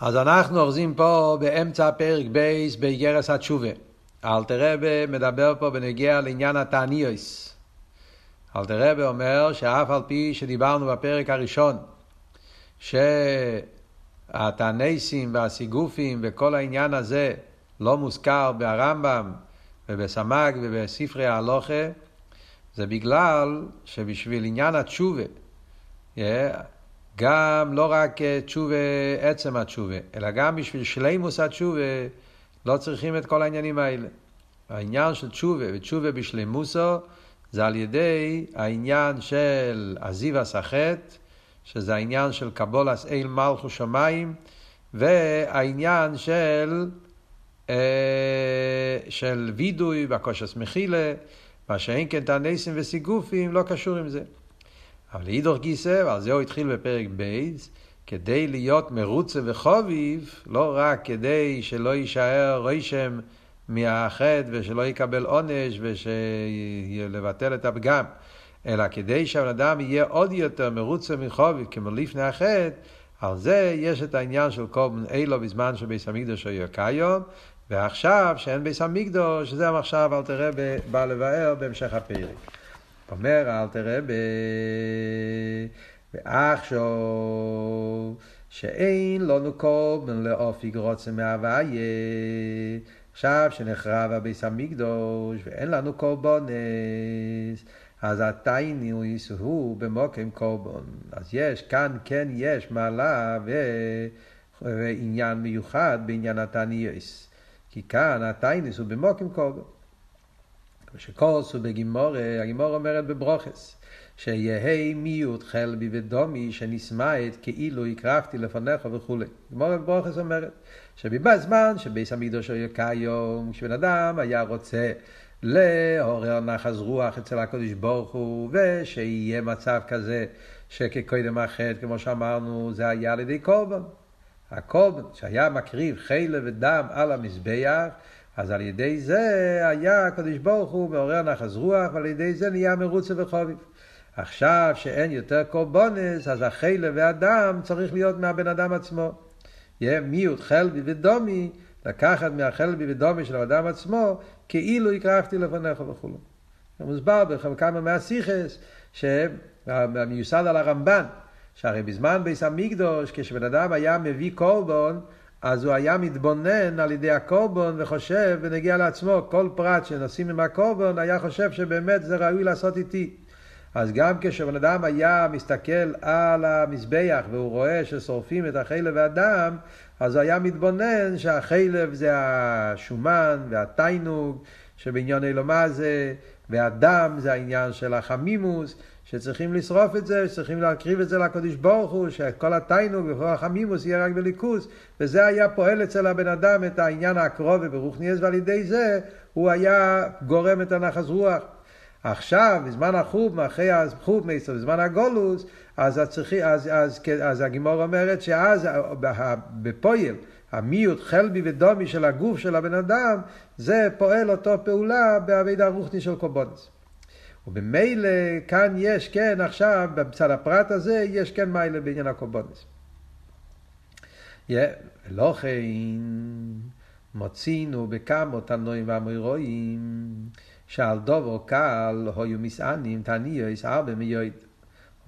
אז אנחנו אוחזים פה באמצע פרק בייס באיגרס התשובה. אלטר רבי מדבר פה בנגיע לעניין התעניוס. אלטר רבי אומר שאף על פי שדיברנו בפרק הראשון, שהתעניסים והסיגופים וכל העניין הזה לא מוזכר ברמב"ם ובסמ"ג ובספרי ההלוכה, זה בגלל שבשביל עניין התשובה, גם לא רק אה, תשובה, עצם התשובה, אלא גם בשביל שלימוס התשובה, לא צריכים את כל העניינים האלה. העניין של תשובה ותשובה בשלימוסו, זה על ידי העניין של עזיבס החטא, שזה העניין של קבולס אל מלכו שמיים, והעניין של, אה, של וידוי והקושס מחילה, מה שאין כן תענסים וסיגופים, לא קשור עם זה. אבל לאידוך גיסא, ועל זה הוא התחיל בפרק בייס, כדי להיות מרוצה וחוביב, לא רק כדי שלא יישאר רשם מהחטא ושלא יקבל עונש ושלבטל את הפגם, אלא כדי שהבן אדם יהיה עוד יותר מרוצה מחוביב כמו לפני החטא, על זה יש את העניין של כל בן אילו בזמן שביס המקדוש היה כיום, ועכשיו שאין ביס המקדוש, זה עכשיו אל תראה בא לבאר בהמשך הפרק. אומר אל תראה ב... ועכשיו שאין לנו קורבן לאופי גרוצה מהוויה. עכשיו שנחרב הביס המקדוש ואין לנו קורבנס אז התייני הוא במוקם קורבן. אז יש, כאן כן יש מעלה ו... ועניין מיוחד בעניין התניוס כי כאן התייניס הוא במוקם קורבן שכוס הוא בגימורה, הגימורה אומרת בברוכס, שיהי מיעוט חלבי ודומי שנסמית כאילו הקרבתי לפניך וכולי. גימורה בברוכס אומרת שבזמן שביס המקדוש היה כיום, כשבן אדם היה רוצה לעורר נחז רוח אצל הקדוש ברוך הוא, ושיהיה מצב כזה שכקודם החטא, כמו שאמרנו, זה היה על ידי קורבן. הקורבן שהיה מקריב חילה ודם על המזבח, אז על ידי זה היה הקדוש ברוך הוא מעורר נחס רוח, ועל ידי זה נהיה מרוצה וחוביב. עכשיו שאין יותר קורבונס, אז החילה והדם צריך להיות מהבן אדם עצמו. יהיה מיעוט חלבי ודומי, לקחת מהחלבי ודומי של האדם עצמו, כאילו הקרבתי לפניך וכו'. זה מוסבר בכמה מהסיכס, שמיוסד על הרמב"ן, שהרי בזמן ביס המקדוש, כשבן אדם היה מביא קורבון, אז הוא היה מתבונן על ידי הקורבון וחושב ונגיע לעצמו, כל פרט שנוסעים עם הקורבון היה חושב שבאמת זה ראוי לעשות איתי. אז גם כשבן אדם היה מסתכל על המזבח והוא רואה ששורפים את החלב והדם, אז הוא היה מתבונן שהחלב זה השומן והתיינוג שבעניין אלומה זה, והדם זה העניין של החמימוס, שצריכים לשרוף את זה, שצריכים להקריב את זה לקדוש ברוך הוא, שכל התיינוג וכל החמימוס יהיה רק בליכוס, וזה היה פועל אצל הבן אדם את העניין הקרוב ברוכניאס, ועל ידי זה הוא היה גורם את הנחס רוח. עכשיו, בזמן החוב, אחרי החוב בזמן הגולוס, אז, אז, אז, אז, אז הגימור אומרת שאז בפועל, המיעוט חלבי ודומי של הגוף של הבן אדם, זה פועל אותו פעולה בעביד הרוחני של קובונס. ובמילא כאן יש כן עכשיו, בצד הפרט הזה, יש כן מיילה בעניין הקורבנס. לא כן מוצינו בכמה תנועים ואמורואים שעל דובו קל היו מסענים תניוס הרבה מיועד.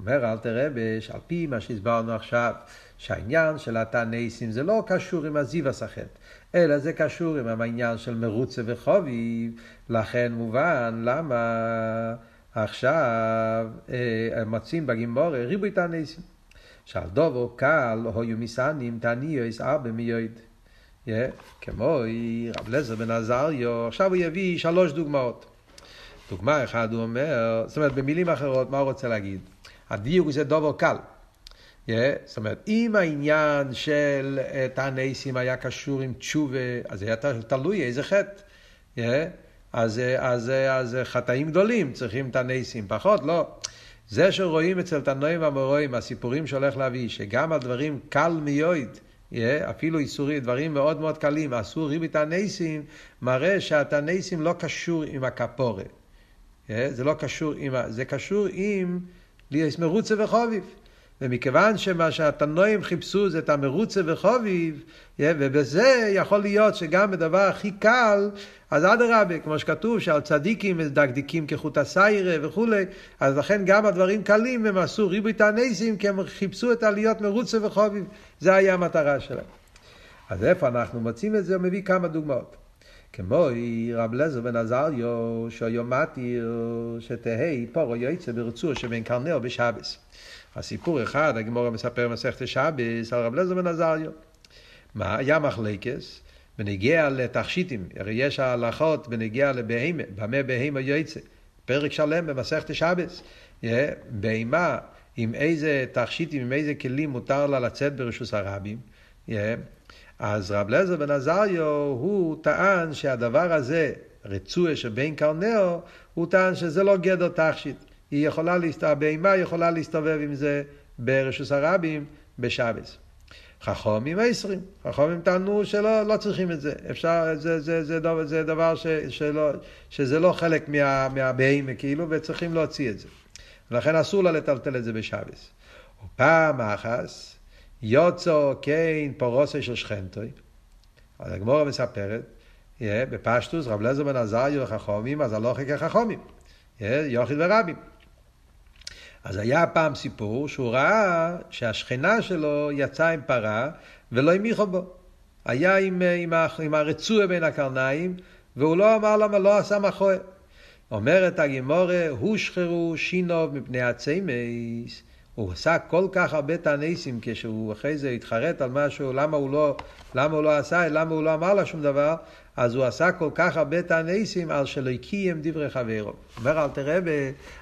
אומר אל תראה שעל פי מה שהסברנו עכשיו, שהעניין של התענסים זה לא קשור עם הזיו הסחט, אלא זה קשור עם העניין של מרוצה וחוביב, לכן מובן למה עכשיו אה, מוצאים בגימבורה ריבוי תענסים. שעל דובו קל היו מסענים תניוס הרבה מיועד. כמו רב לזר בן עזריו, עכשיו הוא יביא שלוש דוגמאות. דוגמה אחת הוא אומר, זאת אומרת במילים אחרות, מה הוא רוצה להגיד? הדיוק זה דובו קל. Yeah, זאת אומרת, אם העניין של תענסים היה קשור עם תשובה, אז זה היה תלוי איזה חטא. Yeah, אז, אז, אז חטאים גדולים צריכים תענסים, פחות לא. זה שרואים אצל תנועים והמורואים, הסיפורים שהולך להביא, שגם הדברים קל מיועד, yeah, אפילו איסורי, דברים מאוד מאוד קלים, עשו ריבי מראה שהתענסים לא קשור עם הכפורת. Yeah, זה לא קשור עם, זה קשור עם ליאס מרוצה וחוביב. ומכיוון שמה שהתנועים חיפשו זה את המרוצה וחוביב, ובזה יכול להיות שגם בדבר הכי קל, אז אדרבה, כמו שכתוב שעל צדיקים מדקדקים כחוט הסיירה וכולי, אז לכן גם הדברים קלים הם עשו ריבוי תעניסים, כי הם חיפשו את העליות מרוצה וחוביב, זה היה המטרה שלהם. אז איפה אנחנו מוצאים את זה? הוא מביא כמה דוגמאות. כמו רב לזר בן עזריו, שהיום מתיר שתהי פורו יוצא ברצוע שבין קרנאו בשבס. הסיפור אחד, הגמורה מספר מסכת שבס על רב לזר בן עזריו. מה? היה מחלקס בנגיע לתכשיטים, הרי יש ההלכות בנגיע לבהימה, במה בהימה יוצא. פרק שלם במסכת שבס. בהימה, עם איזה תכשיטים, עם איזה כלים מותר לה לצאת ברשוס הרבים. אז רב לזר בן עזריו, הוא טען שהדבר הזה, רצועה שבין קרנאו, הוא טען שזה לא גדר תכשיט. היא יכולה להסתובב, הבהמה יכולה להסתובב עם זה ברשוס הרבים בשבס. חכומים עשרים. חכומים טענו שלא לא צריכים את זה. אפשר, זה, זה, זה, דבר, זה דבר ש, שלא, שזה לא חלק מה, מהבהמה כאילו, וצריכים להוציא את זה. ולכן אסור לה לטלטל את זה בשבס. ופעם אחס, יוצו קיין פורוסי של שכנתוי. אז הגמורה מספרת, בפשטוס, רב לזר בן עזריו וחכומים, אז הלוכי כחכומים. יוחיד ורבים. אז היה פעם סיפור שהוא ראה שהשכנה שלו יצאה עם פרה ולא המיכו בו. היה עם, עם, עם הרצועה בין הקרניים, והוא לא אמר למה לא עשה מחוה. אומרת הגימורה, הושחרו שינוב מפני הצמס. הוא עשה כל כך הרבה תעניסים כשהוא אחרי זה התחרט על משהו, למה הוא לא, למה הוא לא עשה, למה הוא לא אמר לה שום דבר, אז הוא עשה כל כך הרבה תעניסים על שלא קיים דברי חברו. אומר אל תראה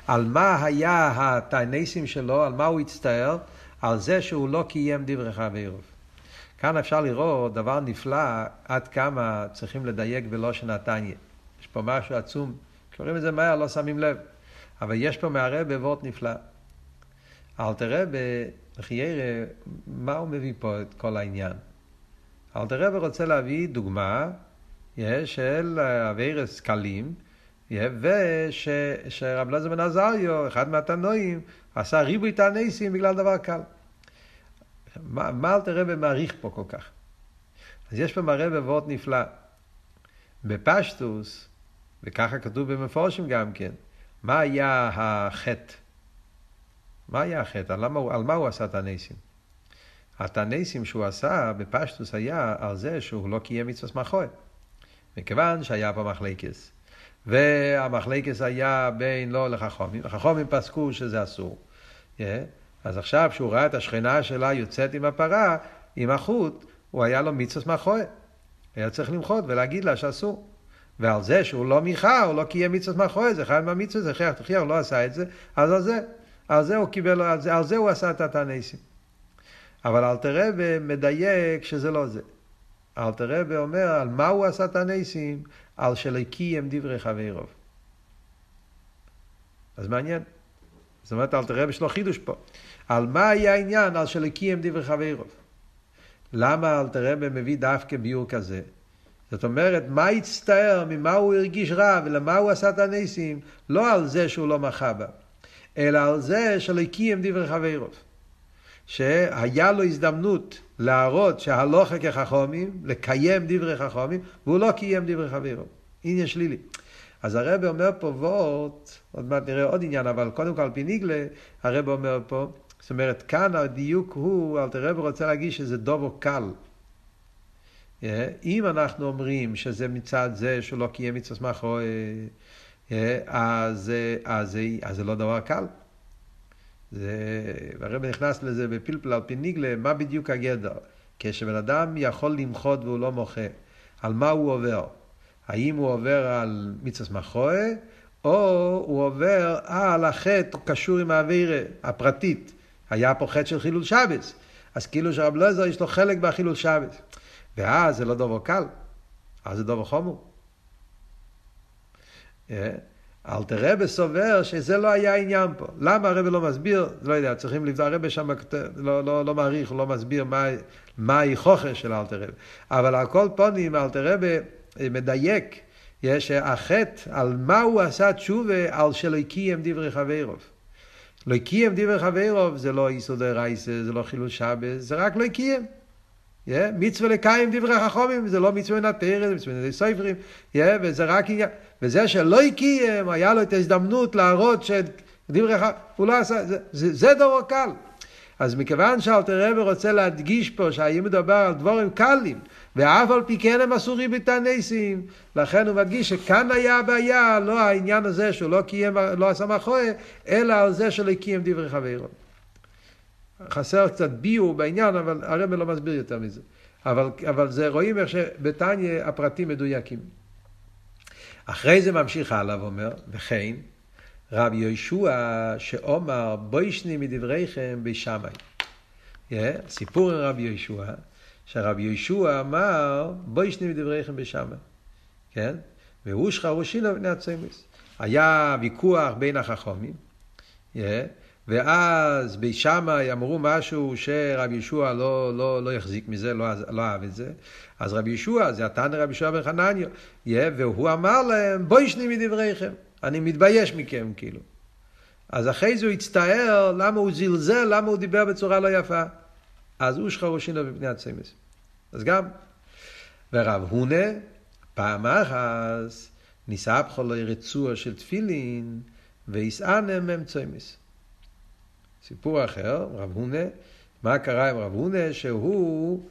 על מה היה התעניסים שלו, על מה הוא הצטער, על זה שהוא לא קיים דברי חברו. כאן אפשר לראות דבר נפלא עד כמה צריכים לדייק בלושן התניא. יש פה משהו עצום, כשקוראים את זה מהר לא שמים לב, אבל יש פה מהרבה וורט נפלא. אל תראה בחיירה, מה הוא מביא פה את כל העניין? אל תראה ורוצה להביא דוגמה של אביירס קלים, ושרב לזר בן עזריו, אחד מהתנועים, עשה ריבוי תעניסים בגלל דבר קל. מה, מה אל תראה מעריך פה כל כך? אז יש פה מראה בוורד נפלא. בפשטוס, וככה כתוב במפורשים גם כן, מה היה החטא? מה היה החטא? על, על מה הוא עשה את הניסים? את הניסים שהוא עשה בפשטוס היה על זה שהוא לא קיים מצווה מחוי. מכיוון שהיה פה מחלקס. והמחלקס היה בין לא לחכומים. החכומים פסקו שזה אסור. Yeah. אז עכשיו שהוא ראה את השכנה שלה יוצאת עם הפרה, עם החוט, הוא היה לו מצווה מחוי. היה צריך למחות ולהגיד לה שאסור. ועל זה שהוא לא מיכה, הוא לא קיים מצווה מחוי, זה אחד מהמצווה, זה חייך תחייה, הוא לא עשה את זה, אז על זה. על זה הוא קיבל, על זה, על זה הוא עשה את התנסים. אבל אלתרבה מדייק שזה לא זה. אלתרבה אומר על מה הוא עשה את הניסים, על שלקיים דברי חברוב. אז מעניין. זאת אומרת, אלתרבה יש לו חידוש פה. על מה היה העניין? על שלקיים דברי חברוב. למה אלתרבה מביא דווקא ביור כזה? זאת אומרת, מה הצטער, ממה הוא הרגיש רע ולמה הוא עשה את הניסים? לא על זה שהוא לא מחה בה. אלא על זה שלא קיים דברי חברוב. שהיה לו הזדמנות להראות שהלוכה כחכומים, לקיים דברי חכומים, והוא לא קיים דברי חברוב. עניין שלילי. אז הרב אומר פה וורט, עוד מעט נראה עוד עניין, אבל קודם כל על פי ניגלה, הרב אומר פה, זאת אומרת, כאן הדיוק הוא, אלתר רב רוצה להגיד שזה דובו קל. אם אנחנו אומרים שזה מצד זה שהוא לא קיים מצווה מאחורי אה, אז, אז, אז זה לא דבר קל. זה, והרב נכנס לזה בפלפל על פי ניגלה, מה בדיוק הגדר? כשבן אדם יכול למחות והוא לא מוחה, על מה הוא עובר? האם הוא עובר על מיצוס מחואה, או הוא עובר על החטא קשור עם האווירה הפרטית. היה פה חטא של חילול שבס. אז כאילו שרב לזר יש לו חלק בחילול שבס. ואז זה לא דבר קל, אז זה דבר חמור. אה? אלתר רבי סובר שזה לא היה העניין פה. למה הרבי לא מסביר? לא יודע, צריכים לבדוק, הרבי שם לא, לא, לא מעריך, לא מסביר מה, מהי חוכש של אלתר רבי. אבל על כל פונים אלתר רבי מדייק, יש החטא על מה הוא עשה תשובה על שלא קיים דברי חברוב. לא קיים דיבר חברוב זה לא איסור דרייסה, זה לא חילול שבס, זה רק לא קיים. Yeah, מצווה לקיים דברי חכמים, זה לא מצווה נתרת, זה מצווה נתרת סופרים, וזה רק עניין, וזה שלא קיים, היה לו את ההזדמנות להראות שדברי חכמים, הוא לא עשה, זה, זה, זה דורו קל. אז מכיוון שאלתר רבי רוצה להדגיש פה שהאם מדובר על דבורים קלים, ואף על פי כן הם עשו ריבית הניסים, לכן הוא מדגיש שכאן היה הבעיה, לא העניין הזה שהוא לא קיים, לא עשה מאחורי, אלא על זה שלא קיים דברי חברו. חסר קצת ביור בעניין, אבל הרב לא מסביר יותר מזה. אבל, אבל זה רואים איך שבתניא הפרטים מדויקים. אחרי זה ממשיך הלאה ואומר, וכן, רבי יהושע שאומר בוישני מדבריכם בשמיים. Yeah, סיפור עם רבי יהושע, שרבי יהושע אמר בוישני מדבריכם בשמיים. כן? והוא שחרושינו בני הצמס. היה ויכוח בין החכמים, yeah, ואז בשמאי אמרו משהו שרבי ישוע לא, לא, לא יחזיק מזה, לא, לא אהב את זה. אז רבי ישוע, זה התנא רבי ישוע בן חנניה, yeah, והוא אמר להם, בואי שני מדבריכם. אני מתבייש מכם, כאילו. אז אחרי זה הוא הצטער, למה הוא זלזל, למה הוא דיבר בצורה לא יפה. אז הוא שחרושינו בפני הצמס. אז גם, ורב הונה, פעם אחת, ניסבחו לו רצוע של תפילין, ויסענם מם צמס. סיפור אחר, רב הונה, מה קרה עם רב הונה? שהוא,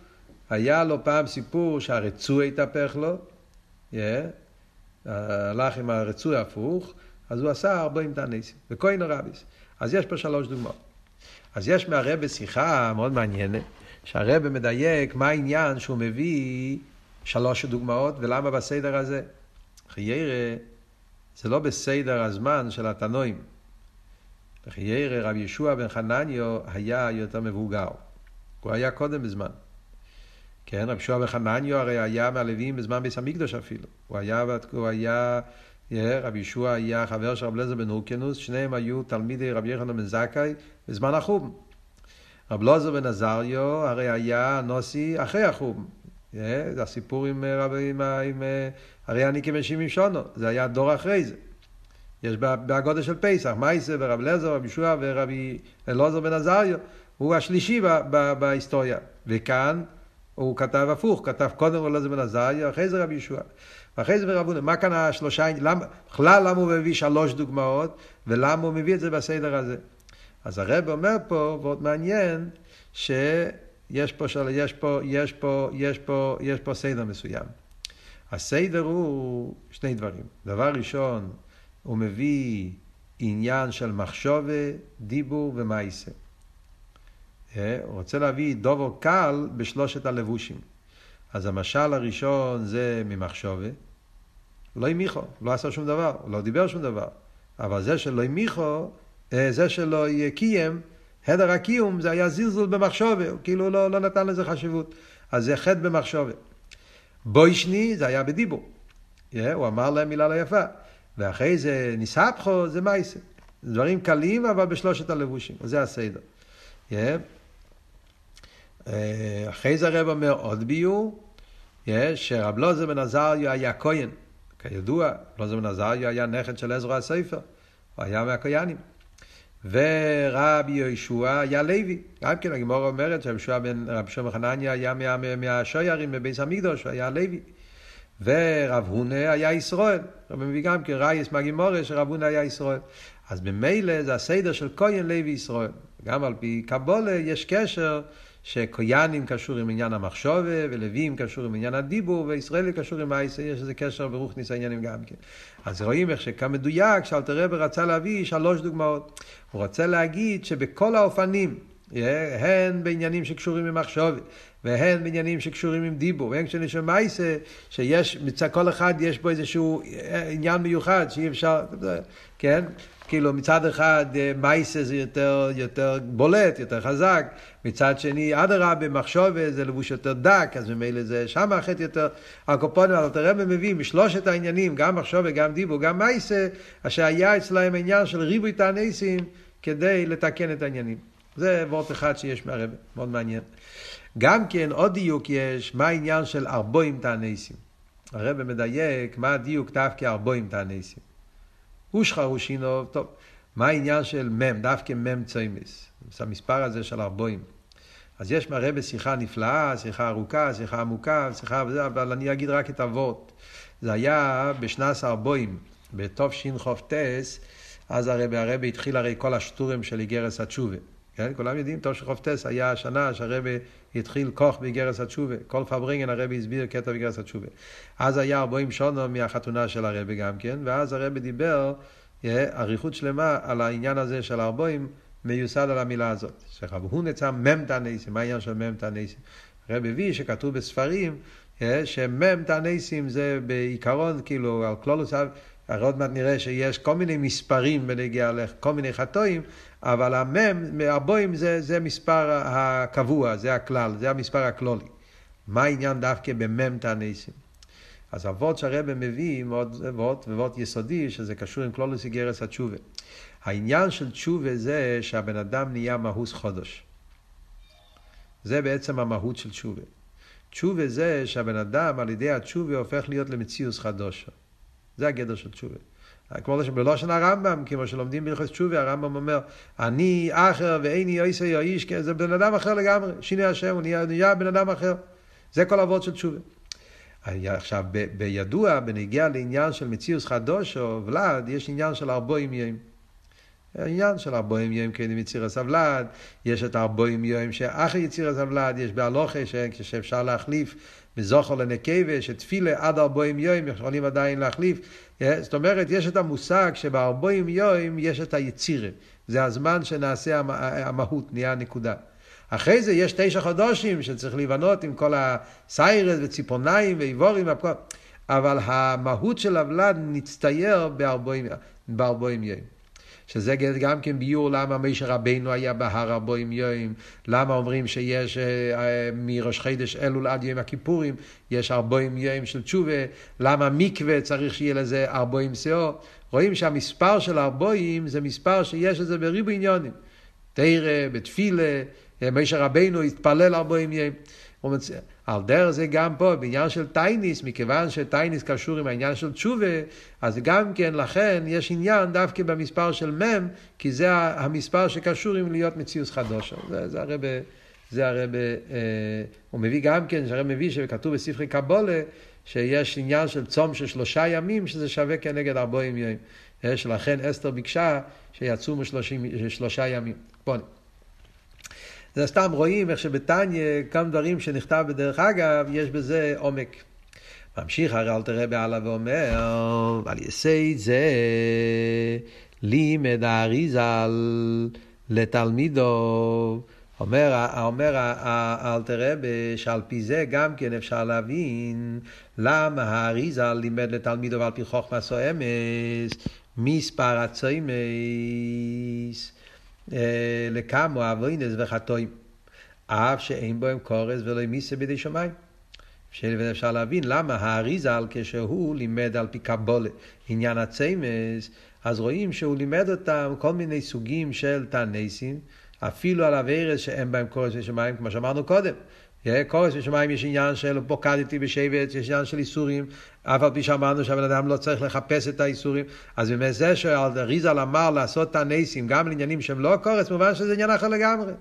היה לו פעם סיפור שהרצוע התהפך לו, yeah, הלך עם הרצוי הפוך, אז הוא עשה ארבעים תניסים, וכהן הרביס. אז יש פה שלוש דוגמאות. אז יש מהרבה שיחה מאוד מעניינת, שהרבה מדייק מה העניין שהוא מביא שלוש דוגמאות, ולמה בסדר הזה. חיירה, זה לא בסדר הזמן של התנועים. חיירה, רבי ישוע בן חנניו היה יותר מבוגר. הוא היה קודם בזמן. כן, רבי שועה וחנניו הרי היה מהלווים בזמן ביס המקדוש אפילו. הוא היה, הוא היה, רבי ישוע היה חבר של רב לזר בן הורקנוס, שניהם היו תלמידי רבי יחנן בן זכאי בזמן החום. רב לוזר בן עזריו הרי היה נוסי אחרי החום. זה הסיפור עם רבי, עם, עם הרי אני כבן שבעים שונו, זה היה דור אחרי זה. יש בגודל של פסח, מייסה ורב לזר, רבי ישוע ורבי אלעזר בן עזריו, הוא השלישי בהיסטוריה. וכאן הוא כתב הפוך, כתב קודם כל זה בן עזריה, אחרי זה רבי ישוע. ואחרי זה ברבונה, מה כאן השלושה, בכלל למה הוא מביא שלוש דוגמאות, ולמה הוא מביא את זה בסדר הזה. אז הרב אומר פה, ועוד מעניין, שיש פה, של, יש פה, יש פה, יש פה, יש פה סדר מסוים. הסדר הוא שני דברים. דבר ראשון, הוא מביא עניין של מחשובה, דיבור ומעשה. אה, הוא רוצה להביא דובו קל בשלושת הלבושים. אז המשל הראשון זה ממחשובה. לא המיכו, לא עשה שום דבר, לא דיבר שום דבר. אבל זה שלא המיכו, אה, זה שלא קיים, הדר הקיום זה היה זלזול במחשובה, הוא כאילו לא, לא נתן לזה חשיבות. אז זה חטא במחשובה. בוישני זה היה בדיבור. אה, הוא אמר להם מילה לא יפה. ואחרי זה ניסהפכו זה מייסה. דברים קלים אבל בשלושת הלבושים. זה הסדר. Yeah. אה, אחרי זה הרב אומר עוד ביור, שרב לוזר בן עזריו היה כהן. כידוע, לוזר בן עזריו היה נכד של עזרא הספר, הוא היה מהכהנים. ורבי יהושע היה לוי. גם כן הגמור אומרת שרבי יהושע בן רבי יהושע חנניה היה מה, מהשוירים בביס המקדוש, הוא היה לוי. ורב הונה היה ישראל. רבי מביא גם כן רייס מהגימורה שרב הונה היה ישראל. אז במילא זה הסדר של כהן לוי ישראל. גם על פי קבולה יש קשר שכויאנים קשור עם עניין המחשובה, ולווים קשור עם עניין הדיבור, וישראלי קשור עם האייסה, יש איזה קשר ברוך ניס העניינים גם כן. אז רואים איך שכמדויק, שאלתר רבי רצה להביא שלוש דוגמאות. הוא רוצה להגיד שבכל האופנים, הן בעניינים שקשורים עם מחשובת, והן בעניינים שקשורים עם דיבור, והן כשנשמע מייסה, שיש, מצד כל אחד יש בו איזשהו עניין מיוחד שאי אפשר, כן? כאילו מצד אחד אה, מייסה זה יותר, יותר בולט, יותר חזק, מצד שני אדרבה מחשובה זה לבוש יותר דק, אז ממילא זה שם החטא יותר, הקופונים, אבל תראה מה מביא משלושת העניינים, גם מחשובה, גם דיבור, גם מייסה, אשר היה אצלהם עניין של ריבוי תעניסים כדי לתקן את העניינים. זה וורט אחד שיש מהרבה, מאוד מעניין. גם כן עוד דיוק יש, מה העניין של ארבוים תעניסים. הרב מדייק מה הדיוק דווקא ארבוים תעניסים. אושחר ושינוב, טוב, מה העניין של מם, דווקא מם צוימס? זה המספר הזה של ארבעים. אז יש מראה בשיחה נפלאה, שיחה ארוכה, שיחה עמוקה, שיחה וזה, אבל אני אגיד רק את אבות. זה היה בשנס ארבעים, בתוף שח"טס, אז הרבי, הרבי התחיל הרי כל השטורים של איגרס התשובה. כן? כולם יודעים, תוף שח"טס היה השנה שהרבי התחיל כוח באיגרס התשובה. כל פברינגן הרבי הסביר קטע באיגרס התשובה. אז היה ארבעים שונו מהחתונה של הרבי גם כן, ואז הרבי דיבר אריכות שלמה על העניין הזה של ארבעים. מיוסד על המילה הזאת. שרב הונצה מ"ם תנסים, מה העניין של מ"ם תנסים? הרב הביא שכתוב בספרים אה, שמ"ם תנסים זה בעיקרון, כאילו, על כלולוס, עוד מעט נראה שיש כל מיני מספרים בנגיע לכל מיני חטואים, אבל המ"ם, הבוים זה, זה מספר הקבוע, זה הכלל, זה המספר הכלולי. מה העניין דווקא במ"ם תנסים? אז אבות שהרבא מביא מאוד אבות, ואבות יסודי, שזה קשור עם כלולוס איגרס התשובה. העניין של תשובה זה שהבן אדם נהיה מהוס חודש. זה בעצם המהות של תשובה. תשובה זה שהבן אדם על ידי התשובה הופך להיות למציאוס חדוש. זה הגדר של תשובה. כמו בלושן הרמב"ם, כמו שלומדים בהלכות תשובה, הרמב"ם אומר, אני אחר ואיני יויסר יאיש, כן, זה בן אדם אחר לגמרי, שיני השם, הוא נהיה, בן אדם אחר. זה כל אבות של תשובה. עכשיו, בידוע, בנגיע לעניין של מציאוס חדוש או ולד, יש עניין של ארבעים ימים. העניין של ארבעים יום כן יציר הסבלד, יש את ארבעים יום שאחרי יציר הסבלד, יש בהלוכה שאפשר להחליף מזוכר לנקבה, שתפילה עד ארבעים יום יכולים עדיין להחליף. זאת אומרת, יש את המושג שבארבעים יום יש את היצירה. זה הזמן שנעשה המהות, נהיה הנקודה. אחרי זה יש תשע חודשים שצריך להיבנות עם כל הסיירס וציפורניים ואיבורים והכל. אבל המהות של הוולד נצטייר בארבעים יום. שזה גם כן ביור למה מישר רבינו היה בהר ארבעים יום, למה אומרים שיש אה, אה, מראש חידש אלול עד יום הכיפורים, יש ארבעים יום של תשובה, למה מקווה צריך שיהיה לזה ארבעים שאור. רואים שהמספר של ארבעים זה מספר שיש לזה בריבו עניונים. תרא, בתפילה, אה, מישר רבינו התפלל ארבעים יום. על דרך זה גם פה, בעניין של טייניס, מכיוון שטייניס קשור עם העניין של תשובה, אז גם כן, לכן יש עניין דווקא במספר של מ', כי זה המספר שקשור עם להיות מציאות חדושה. זה, זה הרב, זה הרב, אה, הוא מביא גם כן, שהרב מביא שכתוב בספרי קבולה, שיש עניין של צום של שלושה ימים, שזה שווה כנגד ארבעים ימים. שלכן אסתר ביקשה שיצומו שלושה ימים. בואו זה סתם רואים איך שבתניא, כמה דברים שנכתב בדרך אגב, יש בזה עומק. ממשיך הרי אל תראה בעלה ואומר, על יסי זה לימד האריזל לתלמידו. אומר, אומר האלתר רבי שעל פי זה גם כן אפשר להבין למה האריזה לימד לתלמידו ועל פי חוכמה סואמס מספר הצוימס אה, לכמו אבוינס וחטואים, אף שאין בהם קורס ולא מיסה בידי שמיים. אפשר להבין למה האריזל כשהוא לימד על פי קבולה עניין הצמס, אז רואים שהוא לימד אותם כל מיני סוגים של תנסים, אפילו על אביירס שאין בהם קורס ושמיים, כמו שאמרנו קודם. קורס ושמיים יש עניין של פוקדתי בשבט, יש עניין של איסורים, אף על פי שאמרנו שהבן אדם לא צריך לחפש את האיסורים. אז באמת זה שריזל אמר לעשות את הניסים גם לעניינים שהם לא קורס, מובן שזה עניין אחר לגמרי.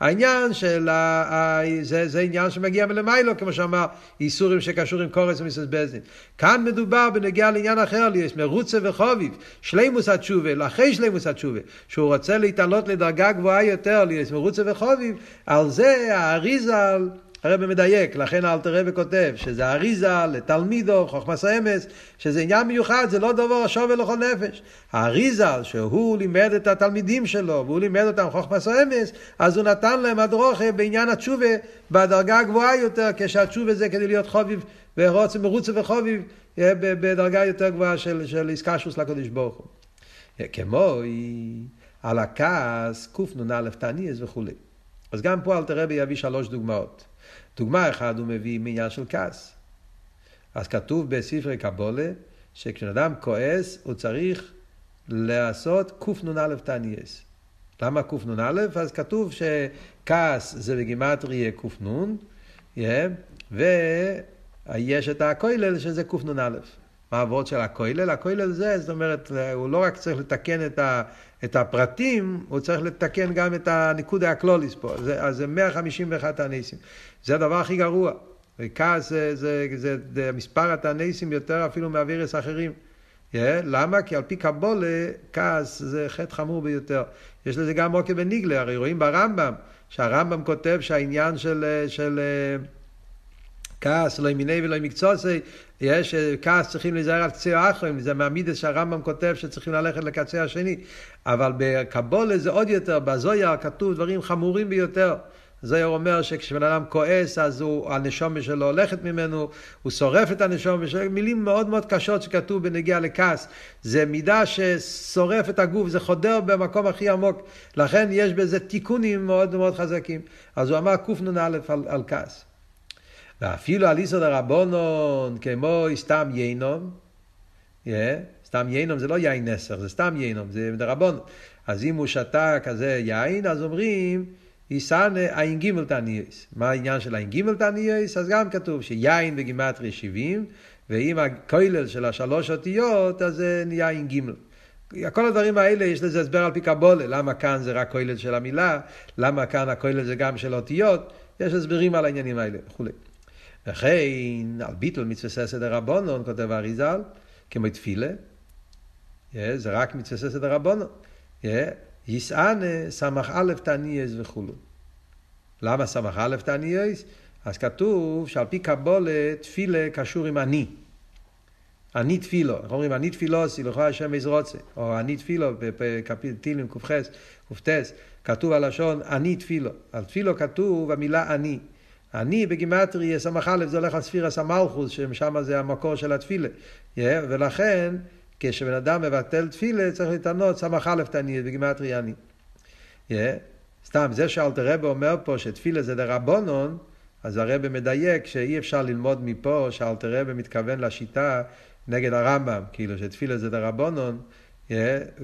העניין של, ה... זה, זה עניין שמגיע מלמיילו, כמו שאמר, איסורים שקשור עם קורס ומססבזין. כאן מדובר בנגיעה לעניין אחר, יש מרוצה וחוביב, שלימוס התשובה, אחרי שלימוס התשובה, שהוא רוצה להתעלות לדרגה גבוהה יותר, יש מרוצה וחוביב, על זה האריזל הרב מדייק, לכן אלתר רבי כותב שזה אריזה לתלמידו, חוכמס האמס, שזה עניין מיוחד, זה לא דבר השווה לכל נפש. האריזה, שהוא לימד את התלמידים שלו, והוא לימד אותם חוכמס האמס, אז הוא נתן להם הדרוכה בעניין התשובה בדרגה הגבוהה יותר, כשהתשובה זה כדי להיות חוביב ורוצה מרוצה וחוביב בדרגה יותר גבוהה של, של איסקשוס לקדוש ברוך הוא. כמו על הכעס, קנ"א תניאס וכולי. אז גם פה אלתר רבי יביא שלוש דוגמאות. דוגמה אחת הוא מביא מעניין של כעס. אז כתוב בספרי קבולה, שכשאדם כועס הוא צריך לעשות קנ"א תניאס. למה קנ"א? אז כתוב שכעס זה בגימטריה קנ"ן, ויש את הכולל שזה קנ"א. מה הוורד של הכולל? הכולל זה, זאת אומרת, הוא לא רק צריך לתקן את, ה, את הפרטים, הוא צריך לתקן גם את הניקוד האקלוליס פה. זה, אז זה 151 תעניסים. זה הדבר הכי גרוע. וכעס זה, זה, זה, זה מספר התעניסים יותר אפילו מאווירס אחרים. Yeah, למה? כי על פי קבולה, כעס זה חטא חמור ביותר. יש לזה גם מוקר בניגלה, הרי רואים ברמב"ם, שהרמב"ם כותב שהעניין של, של כעס, לא מיני ולא מקצועי, יש כעס צריכים להיזהר על קצה האחרים, זה מהמידס שהרמב"ם כותב שצריכים ללכת לקצה השני, אבל בקבולה זה עוד יותר, בזויה כתוב דברים חמורים ביותר. זויר אומר שכשבן אדם כועס אז הוא, הנשומה שלו הולכת ממנו, הוא שורף את הנשומה שלו, מילים מאוד מאוד קשות שכתוב בנגיעה לכעס. זה מידה ששורף את הגוף, זה חודר במקום הכי עמוק, לכן יש בזה תיקונים מאוד מאוד חזקים. אז הוא אמר קנ"א על, על כעס. ואפילו על יסוד הרבונון, כמו סתם ינום, yeah, סתם ינום זה לא יין נסר, זה סתם ינום, זה דרבונון. אז אם הוא שתה כזה יין, אז אומרים, יסענה עין גימל תניאס. מה העניין של עין גימל תניאס? אז גם כתוב שיין בגימטרי 70, ואם הכולל של השלוש אותיות, אז זה נהיה עין גימל. כל הדברים האלה יש לזה הסבר על פי קבולה, למה כאן זה רק כולל של המילה, למה כאן הכולל זה גם של אותיות, יש הסברים על העניינים האלה וכולי. וכן, על ביטול מצווה ססא דרבנון, כותב אריזל, כמו תפילה, זה רק מצווה ססא דרבנון. יסענה סמך א' תניאס וכולו. למה סמך א' תניאס? אז כתוב שעל פי קבולה תפילה קשור עם אני. אני תפילו, אנחנו אומרים אני תפילו עשי לכו השם איז רוצה, או אני תפילו בקפיטל תהילים ק"ח, ק"ט, כתוב הלשון אני תפילו, על תפילו כתוב המילה אני. אני בגימטרי סמך א' זה הולך על ספירה סמלכוס, ששם זה המקור של התפילה, ולכן כשבן אדם מבטל תפילה צריך לטענות סמך א' תניאס בגימטרי אני. Yeah. סתם, זה שאלתר רבי אומר פה שתפילה זה דרבונון, אז הרבי מדייק שאי אפשר ללמוד מפה שאלתר רבי מתכוון לשיטה נגד הרמב"ם, כאילו שתפילה זה דרבונון, yeah,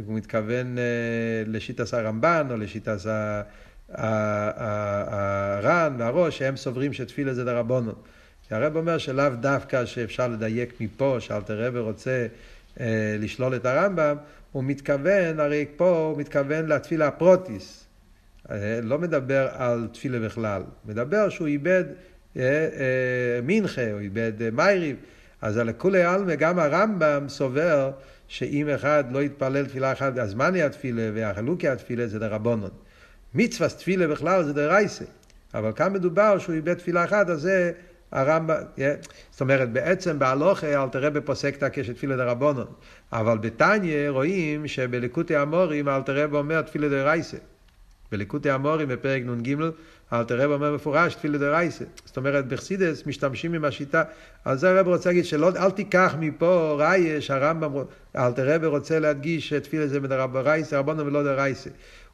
הוא מתכוון uh, לשיטת הרמב"ן או לשיטת הר"ן והראש, שהם סוברים שתפילה זה דרבונון. הרב אומר שלאו דווקא שאפשר לדייק מפה, שאלתר רבי רוצה אה, לשלול את הרמב"ם, הוא מתכוון, הרי פה הוא מתכוון לתפילה הפרוטיס. אה, לא מדבר על תפילה בכלל, מדבר שהוא איבד אה, מנחה, הוא איבד מייריב. אז על כולי עלמא גם הרמב"ם סובר שאם אחד לא יתפלל תפילה אחת והזמני התפילה והחלוקי התפילה זה דרבונון. מצווה תפילה בכלל זה דרייסה. אבל כאן מדובר שהוא איבד תפילה אחת, אז זה הרמב"ם, זאת אומרת, בעצם בהלוכה אלתר רבי פוסק את הקשת תפילה דרבנון, אבל בתניא רואים שבליקוטי המורים אלתר רבי אומר תפילה דרייסה. בליקוטי המורים בפרק נ"ג אלתר רבי אומר מפורש תפילה דרייסה. זאת אומרת, בחסידס משתמשים עם השיטה, על זה הרב רוצה להגיד שלא, אל תיקח מפה ראיה שהרמב"ם, אלתר רבי רוצה להדגיש שתפילה זה מדרבייסה, רבנון ולא דרייסה.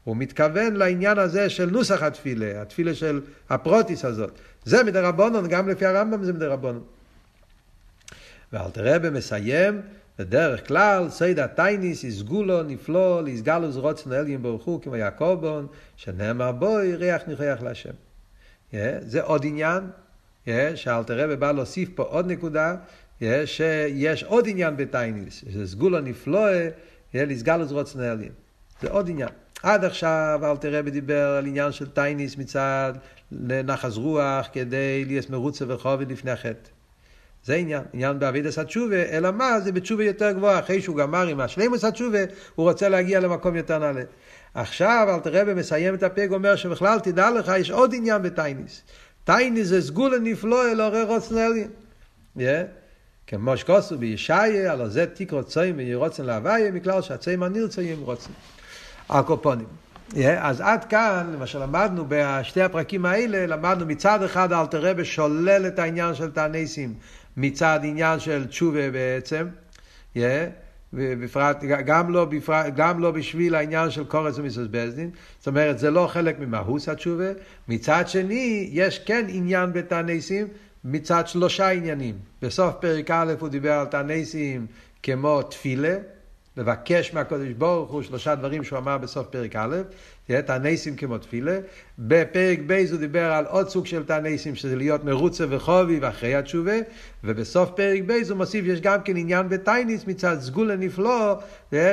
הוא מתכוון לעניין הזה של נוסח התפילה, התפילה של הפרוטיס הזאת. זה מדרבנון, גם לפי הרמב"ם זה מדרבנון. ואלתר רבי מסיים, בדרך כלל, סיידא טייניס יסגולו נפלו ליסגלוס רוצן אליין ברוך הוא כמו יעקובון, שנאמר בוי ריח ניחח להשם. Yeah, זה עוד עניין, yeah, שאלתר רבי בא להוסיף פה עוד נקודה, yeah, שיש עוד עניין בטייניס, שסגולו נפלו ליסגלוס רוצן אליין. זה עוד עניין. עד עכשיו אל תראה בדיבר על עניין של טייניס מצד לנחס רוח כדי להיות מרוצה וחובי לפני החטא. זה עניין, עניין באבידס התשובה, אלא מה, זה בתשובה יותר גבוהה, אחרי שהוא גמר עם השלימוס התשובה, הוא רוצה להגיע למקום יותר נעלה. עכשיו אל תראה ומסיים את הפג, אומר שבכלל תדע לך, יש עוד עניין בטייניס. טייניס זה סגולה נפלא אל עורר רוצנלין. Yeah. כמו שכוסו בישעיה, הלא זה תיק רוצים וירוצן להוויה, מכלל שהצים הנרצים רוצים. הקופונים. Yeah, אז עד כאן, מה שלמדנו בשתי הפרקים האלה, למדנו מצד אחד אלתר רבי שולל את העניין של תעניסים, מצד עניין של תשובה בעצם, yeah, ובפרט, גם לא, בפרט, גם לא בשביל העניין של קורץ ומיסוס בזדין, זאת אומרת זה לא חלק ממהוס התשובה, מצד שני יש כן עניין בתעניסים, מצד שלושה עניינים. בסוף פרק א' הוא דיבר על תעניסים כמו תפילה, לבקש מהקדוש ברוך הוא שלושה דברים שהוא אמר בסוף פרק א', תעניסים כמו תפילה. בפרק ב' הוא דיבר על עוד סוג של תעניסים, שזה להיות מרוצה וחובי ואחרי התשובה, ובסוף פרק ב' הוא מוסיף, יש גם כן עניין בתייניס מצד סגולה נפלא,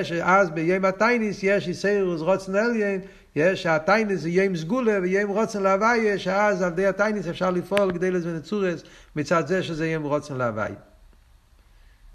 שאז ביום התייניס יש איסרוס רוצן עליין, יש הטייניס זה יום סגולה ויום רוצן להוויה, שאז על ידי הטייניס אפשר לפעול כדי לזה נצורס מצד זה שזה יום רוצן להוויה.